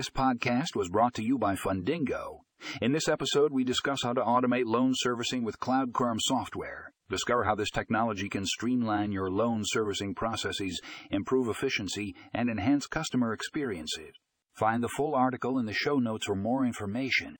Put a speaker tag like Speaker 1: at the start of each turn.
Speaker 1: This podcast was brought to you by Fundingo. In this episode, we discuss how to automate loan servicing with Cloud CRM software. Discover how this technology can streamline your loan servicing processes, improve efficiency, and enhance customer experiences. Find the full article in the show notes for more information.